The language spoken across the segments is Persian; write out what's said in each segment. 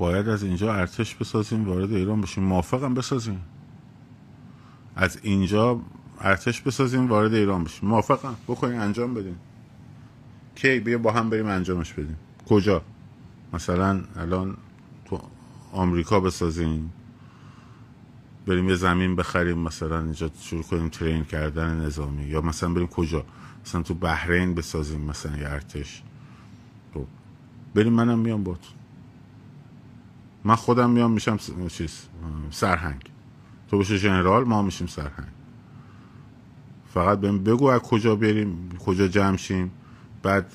باید از اینجا ارتش بسازیم وارد ایران بشیم. موافقم بسازیم. از اینجا ارتش بسازیم وارد ایران بشیم. موافقم. بکنیم انجام بدیم. کی؟ بیا با هم بریم انجامش بدیم. کجا؟ مثلا الان تو آمریکا بسازیم. بریم یه زمین بخریم مثلا اینجا شروع کنیم ترین کردن نظامی. یا مثلا بریم کجا؟ مثلا تو بحرین بسازیم مثلا یه ارتش. تو بریم منم میام با من خودم میام میشم چیز سرهنگ. تو بشه ژنرال ما میشیم سرهنگ. فقط بهم بگو از کجا بریم کجا جمع شیم بعد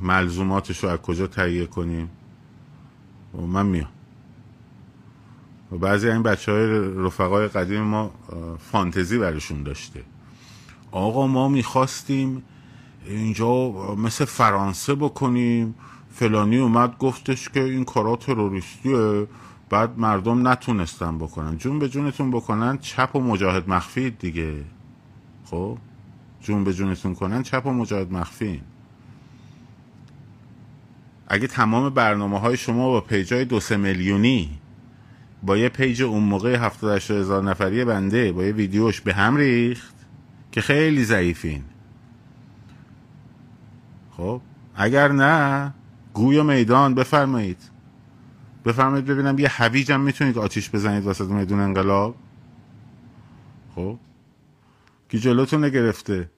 ملزوماتش رو از کجا تهیه کنیم. و من میام. و بعضی این بچه های رفقای قدیم ما فانتزی برشون داشته. آقا ما می‌خواستیم اینجا مثل فرانسه بکنیم فلانی اومد گفتش که این کارا تروریستیه بعد مردم نتونستن بکنن. جون به جونتون بکنن چپ و مجاهد مخفی دیگه. خب؟ جون به جونتون کنن چپ و مجاهد مخفی اگه تمام برنامه های شما با page ای دو سه میلیونی با یه page اون موقع هفتاد هزار نفری بنده با یه ویدیوش به هم ریخت که خیلی ضعیفین. خب؟ اگر نه گوی و میدان بفرمایید. بفرمایید ببینم یه هویج هم می‌تونید آتیش بزنید وسط میدون انقلاب. خب؟ کی جلوتون گرفته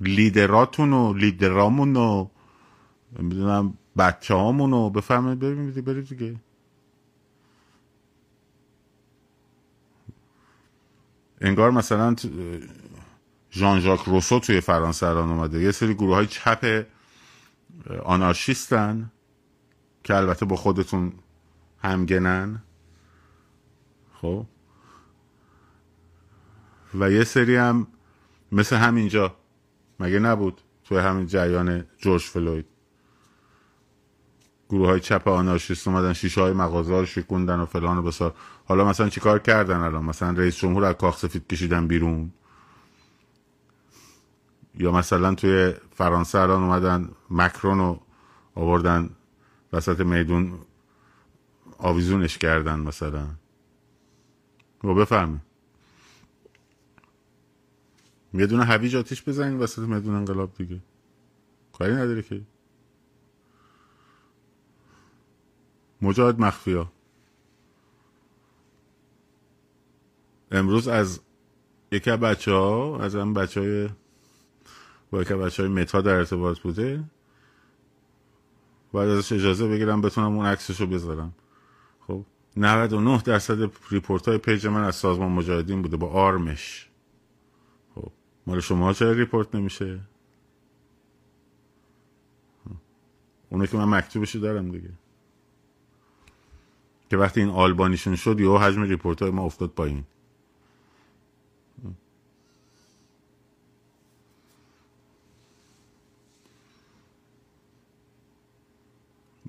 لیدراتون و لیدرامون و می‌دونم بچه هامون رو بفرمایید ببینید برید دیگه. انگار مثلا ژان ژاک روسو توی فرانسه الان اومده. یه سری گروه های چپ آنارشیستن که البته با خودتون همگنن. خب. و یه سری هم مثل همینجا. مگه نبود توی همین جریان جورج فلوید؟ گروه های چپ آنارشیست اومدن شیشه های مغازه رو شکوندن و فلان و بسار. حالا مثلا چیکار کردن الان؟ مثلا رئیس جمهور از کاخ سفید کشیدن بیرون. یا مثلا توی فرانسه الان اومدن مکرون رو آوردن وسط میدون آویزونش کردن مثلا. و بفرمین یه دونه هویج آتیش بزنین وسط میدون انقلاب دیگه. کاری نداره که. مجاهد مخفیا. امروز از یکی بچه ها از هم بچه های با یکی بچه های متا در ارتباط بوده باید ازش اجازه بگیرم بتونم اون عکسش رو بذارم. خب 99 درصد report های page من از سازمان مجاهدین بوده با آرمش. خب مال شما چرا report نمیشه؟ اونو که من مکتوبشو دارم دیگه. که وقتی این آلبانیشون شد یه حجم report های ما افتاد پایین.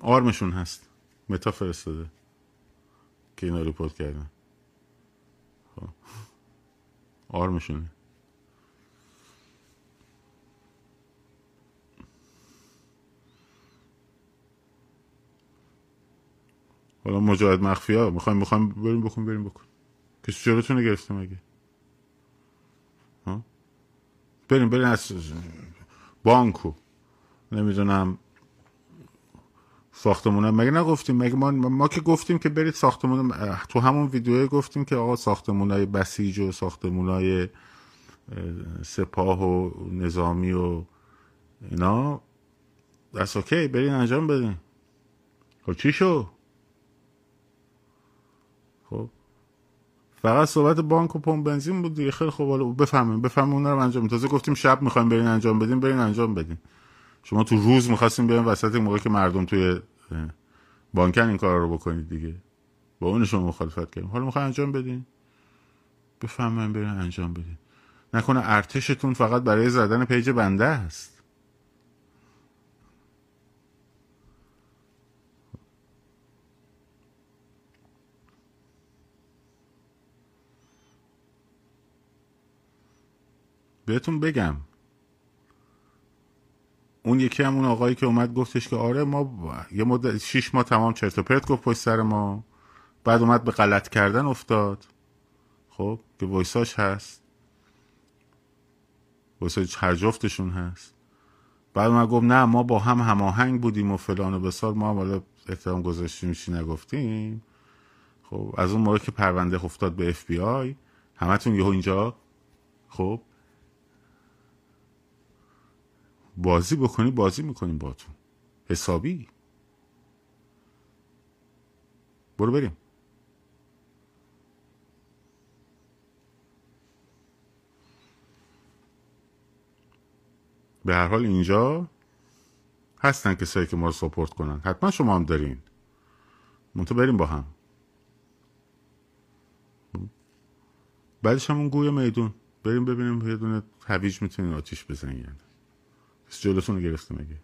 آرمشون هست. متا فرستاده. که اینا report کردن. خب. حالا مجاهد مخفی ها می‌خوایم می‌خوایم بریم بکن بریم بکن کسی جلوتونه گرفته مگه بریم بریم. از بانکو. نمی‌دونم. ساختمونه. مگه نگفتیم؟ مگه ما, ما که گفتیم که برید ساختمون تو همون ویدیو گفتیم که آقا ساختمونای بسیج و ساختمونای سپاه و نظامی و اینا. دست okay برین انجام بدین. خب چی شو خب. فقط صحبت بانک و پمپ بنزین بود دیگه. خیلی خوب حالا بفهمیم. بفهمیم اون رو انجام تازه گفتیم شب می‌خوایم برین انجام بدیم. برین انجام بدین. شما تو روز می‌خواستیم بیاین وسط موقع که مردم توی بانکن این کار رو بکنید دیگه. با اون شما مخالفت کردیم. حالا می‌خوای انجام بدین؟ بفهمم برین انجام بدین. نکنه ارتشتون فقط برای زدن page بنده است. بهتون بگم. اون یکی هم اون آقایی که اومد گفتش که آره ما یه مدت شیش ماه تمام چرت و پرت گفت پشت سر ما. بعد اومد به غلط کردن افتاد. خب که وایساش هست. وایساش هر جفتشون هست. بعد من گفت نه ما با هم هماهنگ بودیم و فلان و بیسار. ما هم حالا احترام گذاشتیم چی نگفتیم. خب از اون موقع که پرونده افتاد به اف بی آی همتون یهو اینجا خب بازی بکنی بازی می‌کنیم باتون حسابی. برو بریم. به هر حال اینجا هستن کسایی که ما رو سپورت کنن. حتما شما هم دارین. منتها بریم با هم. بعدش هم اون گوی میدون. بریم ببینیم یه دونه هویج می‌تونین آتیش بزنین جلوتون رو گرفته مگه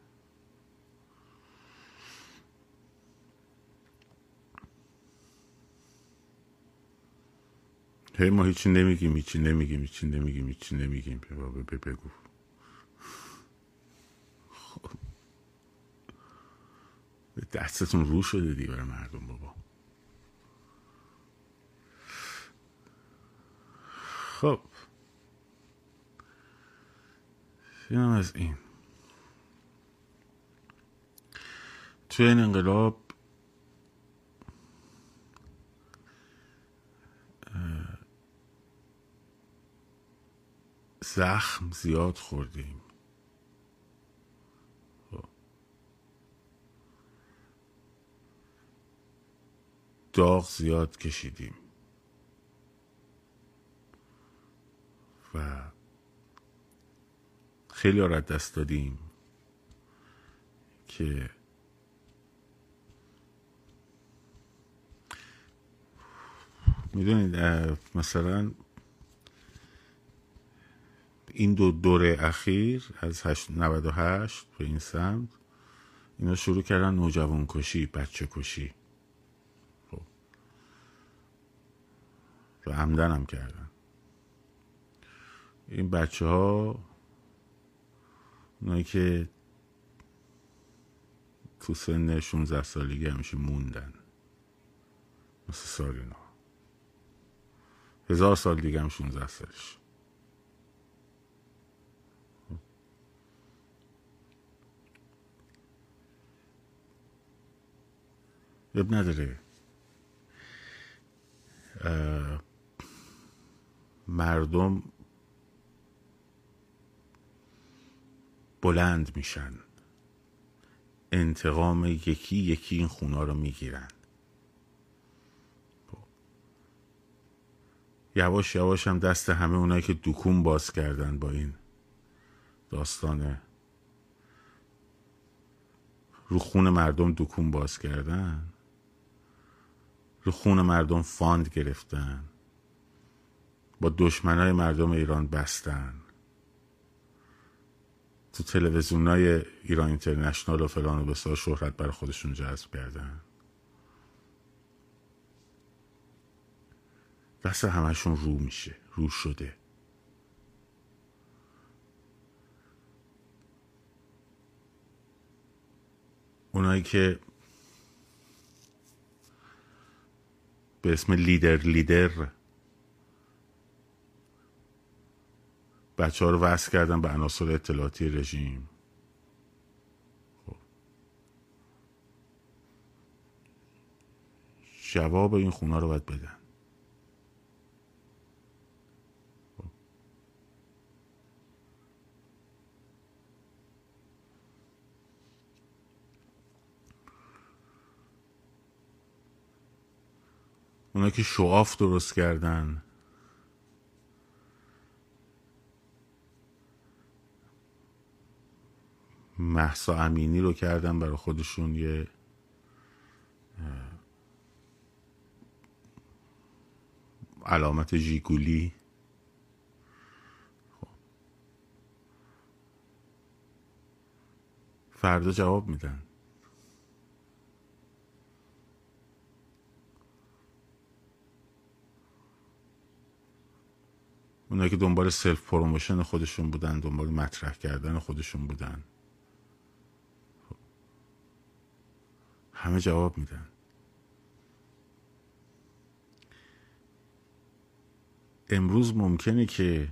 هی ما هیچی نمیگیم هیچی نمیگیم هیچی نمیگیم هیچی نمیگیم بگو خب. دستتون رو شده دیگه برای مردم بابا خب اینم از این توی این انقلاب زخم زیاد خوردیم. داغ زیاد کشیدیم و خیلی را دست دادیم که می‌دونید مثلا این دو دوره اخیر از 98 به این سمت اینا شروع کردن نوجوان کشی بچه کشی خب. و عمدن هم کردن. این بچه ها اونایی که تو سن 16 سالگی همیشه موندن. مثل سالینا هزار سال دیگه هم 16 سالش. اب نداره. مردم بلند میشن. انتقام یکی یکی این خونا رو می‌گیرن. یواش یواش هم دست همه اونایی که دکون باز کردن با این داستان. رو خون مردم دکون باز کردن. رو خون مردم فاند گرفتن. با دشمنای مردم ایران بستن. تو تلویزیون های ایران اینترنشنال و فلان و بسیار شهرت برای خودشون جذب کردن. دست همشون رو میشه رو شده. اونایی که به اسم لیدر لیدر بچه ها رو وصل کردن به عناصر اطلاعاتی رژیم. خب. جواب این خونه رو باید بدن. اونا که شعاف درست کردن. محسا امینی رو کردن برای خودشون یه علامت ژیگولی. خب. فردا جواب میدن. اونایی که دنبال self promotion خودشون بودن دنبال مطرح کردن خودشون بودن. همه جواب میدن. امروز ممکنه که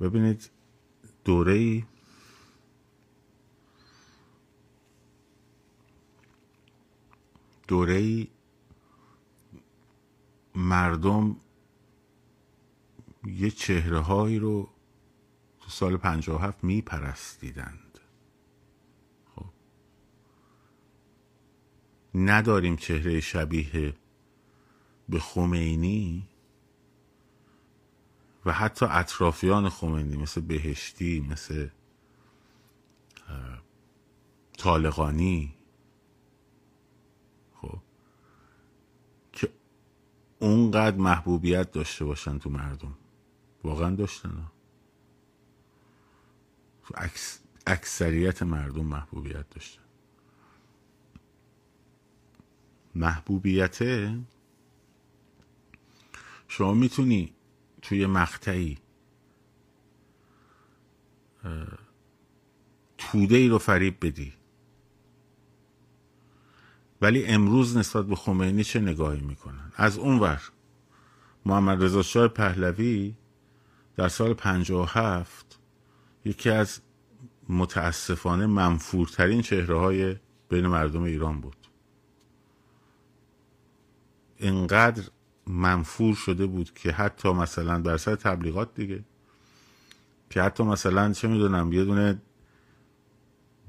ببینید دوره ای دوره ای مردم یه چهره هایی رو تو سال پنجاه هفت میپرستیدند. خب. نداریم چهره شبیه به خمینی و حتی اطرافیان خمینی مثل بهشتی مثل طالقانی. خب. که اونقدر محبوبیت داشته باشن تو مردم. واقعا داشتن. اکس، اکثریت مردم محبوبیت داشتن. محبوبیت شما می‌تونی توی مقطعی توده ای رو فریب بدی. ولی امروز نسبت به خمینی چه نگاهی می‌کنن؟ از اونور محمد رضا شاه پهلوی در سال هفت یکی از متاسفانه منفورترین چهره های بین مردم ایران بود. اینقدر منفور شده بود که حتی مثلا در سر تبلیغات دیگه که حتی مثلا چه می‌دونم یه دونه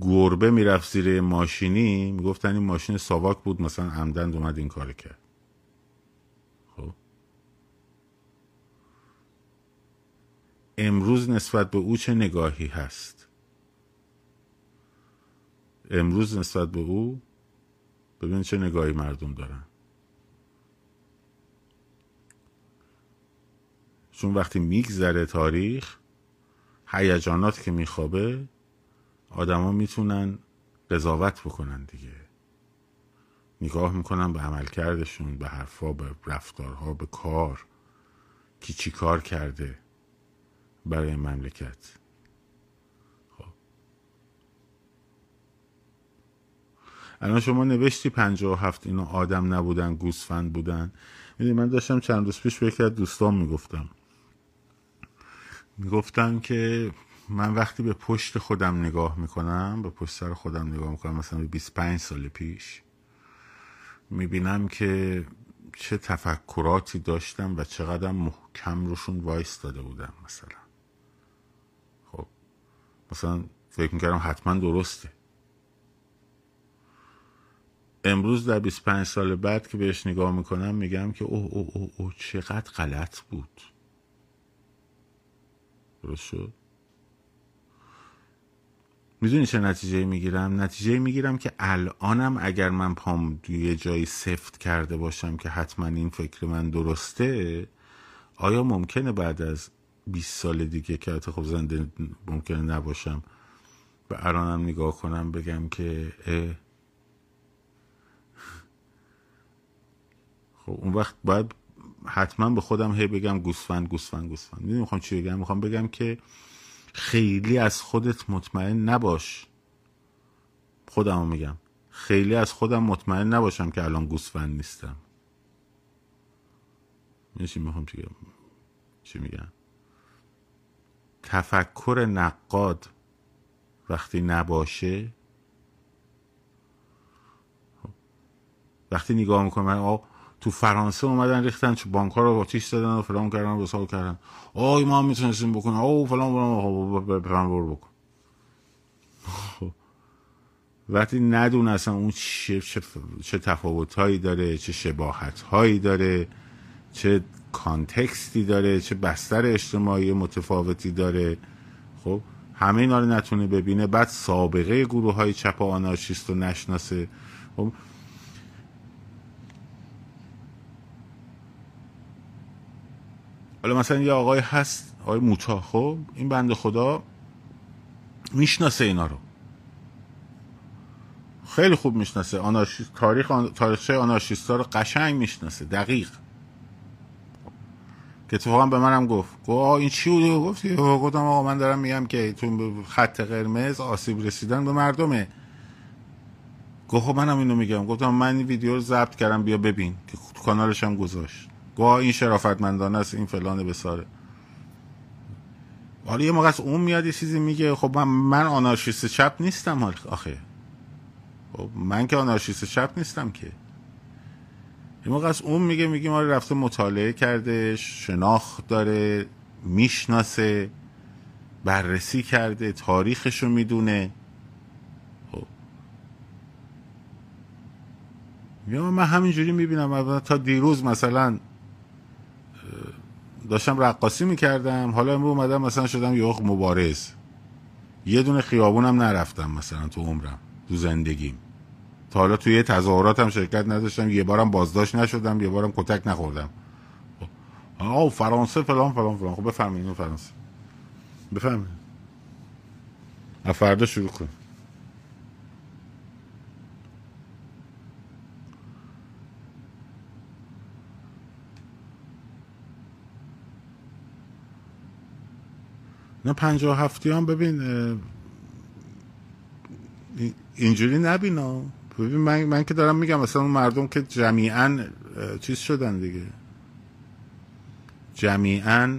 گربه می‌رفت زیر ماشینی می‌گفتن این ماشین ساواک بود مثلا عمدن اومد این کار کرد. امروز نسبت به او چه نگاهی هست؟ امروز نسبت به او؟ ببین چه نگاهی مردم دارن. چون وقتی میگذره تاریخ هیجانات که میخوابه آدما می‌تونن قضاوت بکنن دیگه. نگاه می‌کنن به عملکردشون به حرفا به رفتارها به کار. کی چی کار کرده؟ برای مملکت. خب. الان شما نوشتی پنجاه و هفت اینا آدم نبودن گوسفند بودن. می‌دونی من داشتم چند روز پیش به یکی از دوستان می‌گفتم. می‌گفتن که من وقتی به پشت خودم نگاه می‌کنم به پشت سر خودم نگاه می‌کنم مثلا به 25 سال پیش می‌بینم که چه تفکراتی داشتم و چقدر محکم روشون وایس داده بودم مثلا. مثلا فکر می‌کردم حتما درسته. امروز در 25 سال بعد که بهش نگاه می‌کنم میگم که اوه اوه اوه, اوه چقدر غلط بود. درست شد؟ می‌دونی چه نتیجه می‌گیرم؟ نتیجه می‌گیرم که الانم اگر من پام یه جایی سفت کرده باشم که حتما این فکر من درسته آیا ممکنه بعد از 20 سال دیگه که خب زنده ممکنه نباشم. به الانم نگاه کنم بگم که خب اون وقت باید حتما به خودم هی بگم گوسفند گوسفند گوسفند. می‌دونی می‌خوام چی بگم؟ می‌خوام بگم که خیلی از خودت مطمئن نباش. خودمو میگم. خیلی از خودم مطمئن نباشم که الان گوسفند نیستم. چی می‌خوام چی چی میگم؟ تفکر نقاد وقتی نباشه؟ خب، وقتی نگاه می‌کنم تو فرانسه اومدن ریختن چه بانک ها رو آتیش زدن و فلان کردن و بسال کردن. آی ما هم می‌تونستیم بکنیم. او فلان فلان برو بکن. خب. وقتی ندون اصلا اون چه, چه, چه تفاوت هایی داره چه شباهت هایی داره چه کانتکستی داره چه بستر اجتماعی متفاوتی داره. خب همه اینا رو نتونه ببینه. بعد سابقه گروه های چپ آنارشیست رو نشناسه. خب حالا مثلا یه آقای هست آقای موتا. خب این بند خدا می‌شناسه اینا رو. خیلی خوب می‌شناسه. آنارشیست تاریخ آن... تاریخچه آنارشیستا رو قشنگ می‌شناسه. دقیق. که اتفاقا به منم گفت. گفت این چی بوده گفتی گفتم آقا من دارم میگم که تو خط قرمز آسیب رسیدن به مردمه. گفت خب منم اینو میگم. گفتم من این ویدیو رو ضبط کردم بیا ببین. که تو کانالش هم گذاشت. گفت این شرافتمندانه است این فلان بساره. حالا یه موقع از اون میاد یه چیزی میگه. خب من, من آنارشیست چپ نیستم آخه. خب من که آنارشیست چپ نیستم که. موقع از اون میگه میگه ما رفته مطالعه کرده شناخت داره می‌شناسه بررسی کرده تاریخشو می‌دونه. خب. یا من همینجوری می‌بینم. تا دیروز مثلا داشتم رقاصی می‌کردم حالا امروز اومدم مثلا شدم یه مبارز. یه دونه خیابونم نرفتم مثلا تو عمرم تو زندگیم. تا حالا توی تظاهراتم شرکت نداشتم یه بارم بازداشت نشدم یه بارم کتک نخوردم. آه فرانسه فلان فلان فلان. خب بفرمایید فرانسه. بفرمایید فردا شروع کن نه پنجاه هفتی هم ببین اینجوری نبینا. ببین من, من که دارم میگم مثلا اون مردم که جمیعا چیز شدن دیگه. جمیعا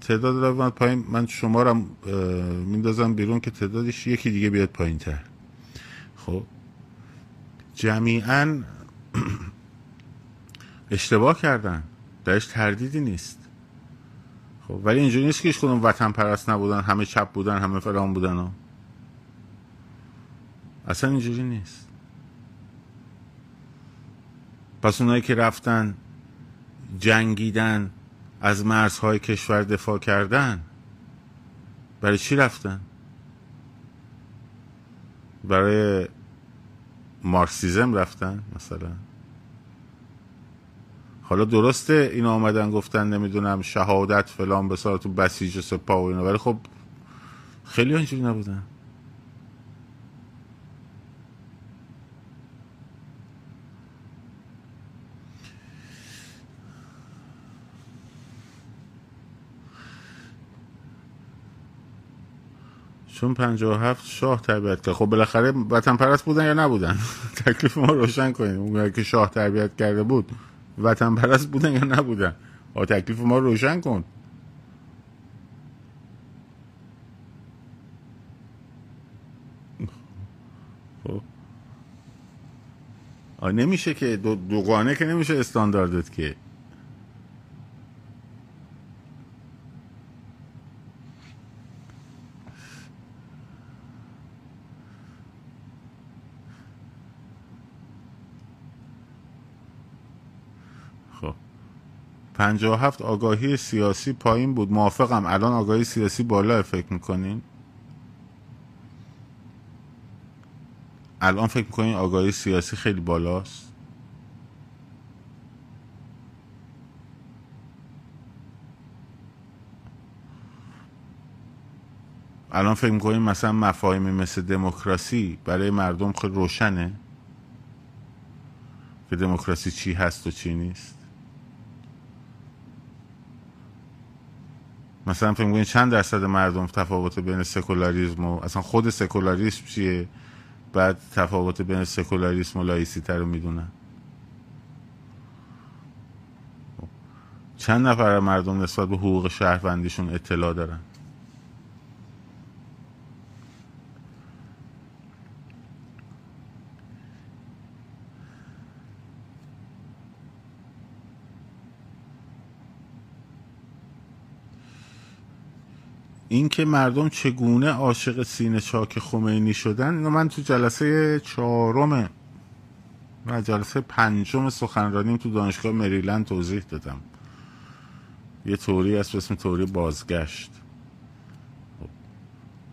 تعداد رو پایین من شما رو میندازم بیرون که تعدادش یکی دیگه بیاد پایین تر خب؟ جمیعا اشتباه کردن. درش تردیدی نیست. خب؟ ولی اینجوری نیست که ایش وطن پرست نبودن همه چپ بودن همه فلان بودن. ها. اصلا اینجوری نیست. پس اونایی که رفتن جنگیدن از مرزهای کشور دفاع کردن برای چی رفتن؟ برای مارکسیزم رفتن مثلا. حالا درسته این آمدن گفتن نمی‌دونم شهادت فلان به بسیج سپاه و اینا ولی خب خیلی اینجوری نبودن. چون 57 شاه تربیت کرد. خب بالاخره وطن پرست بودن یا نبودن؟ تکلیف ما روشن کنیم. اون که شاه تربیت کرده بود وطن پرست بودن یا نبودن؟ آ تکلیف ما روشن کن. خب. نمیشه که دو دوگانه که نمیشه استانداردت که. هفت آگاهی سیاسی پایین بود. موافقم. الان آگاهی سیاسی بالا فکر می‌کنین؟ الان فکر می‌کنین آگاهی سیاسی خیلی بالاست؟ الان فکر می‌کنین مثلا مفاهیمی مثل دموکراسی برای مردم خیلی روشنه؟ که دموکراسی چی هست و چی نیست؟ مثلا فکر می‌کنید چند درصد مردم تفاوت بین سکولاریسم و اصلا خود سکولاریسم چیه؟ بعد تفاوت بین سکولاریسم و لایسیته رو می‌دونن. چند نفر مردم نسبت به حقوق شهروندیشون اطلاع دارن؟ اینکه مردم چگونه عاشق سینه چاک خمینی شدن اینو من تو جلسه چهارم و جلسه پنجم سخنرانیم تو دانشگاه مریلند توضیح دادم. یه توری هست اسم توری بازگشت.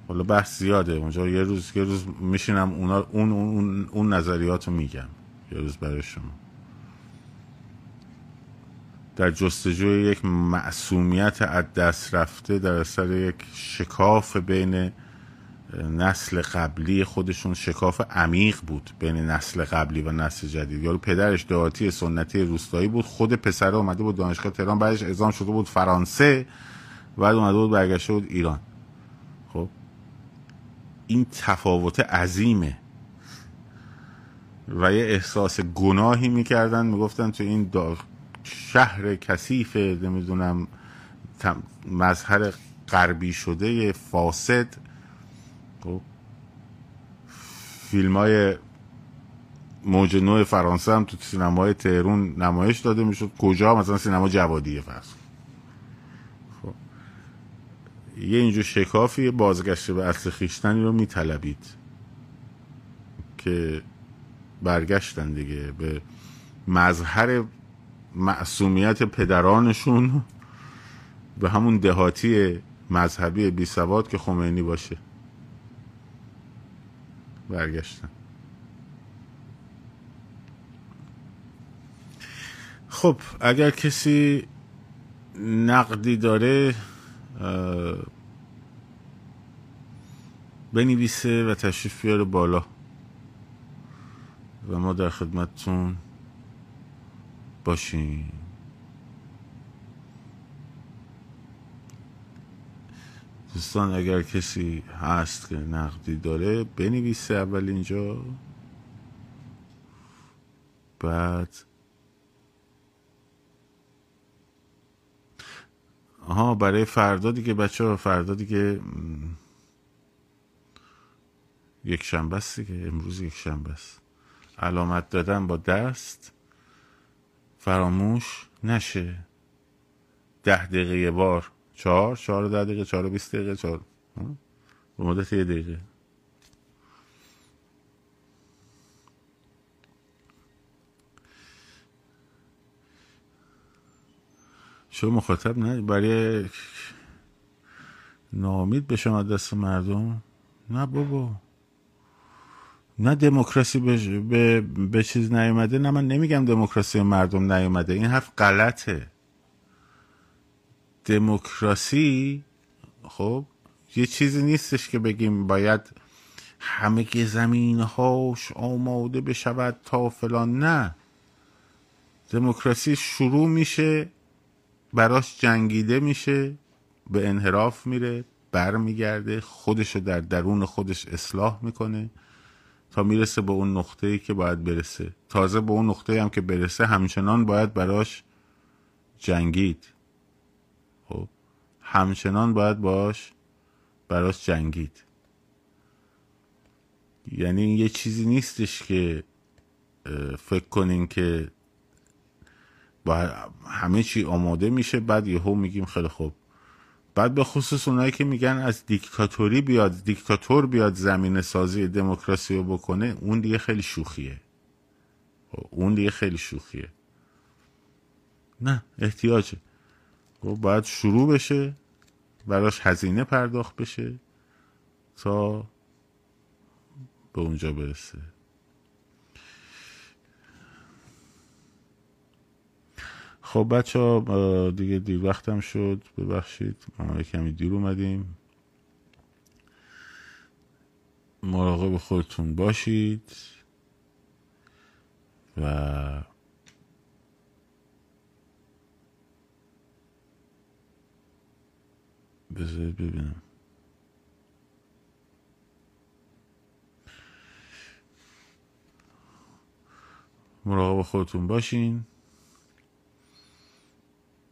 حالا بحث زیاده. اونجا یه روز یه روز میشینم اونا اون اون, اون نظریات رو میگم. یه روز برای شما. در جستجوی یک معصومیت از دست رفته در اثر یک شکاف بین نسل قبلی خودشون شکاف عمیق بود بین نسل قبلی و نسل جدید. یارو پدرش دهاتی سنتی روستایی بود خود پسر اومده بود دانشگاه تهران بعدش اعزام شده بود فرانسه بعد اومده بود برگشته بود ایران. خب؟ این تفاوت عظیمه. و یه احساس گناهی می‌کردن می‌گفتن تو این شهر کثیف نمی‌دونم مظهر غربی شده فاسد. خب فیلم های موج نو فرانسه هم تو سینمای تهرون نمایش داده می‌شد. کجا؟ مثلا سینما جوادیه فرض خب یه اینجور شکافی بازگشته به اصل خیشتنی رو میطلبید که برگشتن دیگه به مظهر معصومیت پدرانشون به همون دهاتی مذهبی بی سواد که خمینی باشه. برگشتن خب اگر کسی نقدی داره بنویسه و تشریف بیاره بالا. و ما در خدمتتون باشیم دوستان اگر کسی هست که نقدی داره بنویسه اول اینجا. بعد آها برای فردا دیگه بچه ها فردا دیگه یک شنبه است دیگه امروز یک شنبه است. علامت دادن با دست. فراموش نشه. ده دقیقه بار. چهار چهار ده دقیقه چهار بیست دقیقه چهار. به مدت یه دقیقه. شما مخاطب نه برای نامید به شما دست مردم؟ نه بابا. نه دموکراسی به, به, به چیز نیومده نه من نمیگم دموکراسی مردم نیومده این حرف غلطه. دموکراسی خب یه چیزی نیستش که بگیم باید همه زمین هاش آماده بشود تا فلان نه. دموکراسی شروع میشه براش جنگیده میشه به انحراف میره برمیگرده خودشو در درون خودش اصلاح می‌کنه. تا می‌رسه به اون نقطه ای که باید برسه. تازه به اون نقطه هم که برسه همچنان باید براش جنگید. خب همچنان باید باش براش جنگید. یعنی یه چیزی نیستش که فکر کنین که با همه چی آماده میشه بعد یهو میگیم خیلی خوب. بعد به خصوص اونایی که میگن از دیکتاتوری بیاد دیکتاتور بیاد زمین سازی دموکراسی رو بکنه اون دیگه خیلی شوخیه. اون دیگه خیلی شوخیه. نه احتیاجه. باید شروع بشه براش هزینه پرداخت بشه تا به اونجا برسه. خب بچه ها دیگه دیر وقتم شد. ببخشید. ما کمی دیر اومدیم. مراقب خودتون باشید. و بذارید ببینم. مراقب خودتون باشین.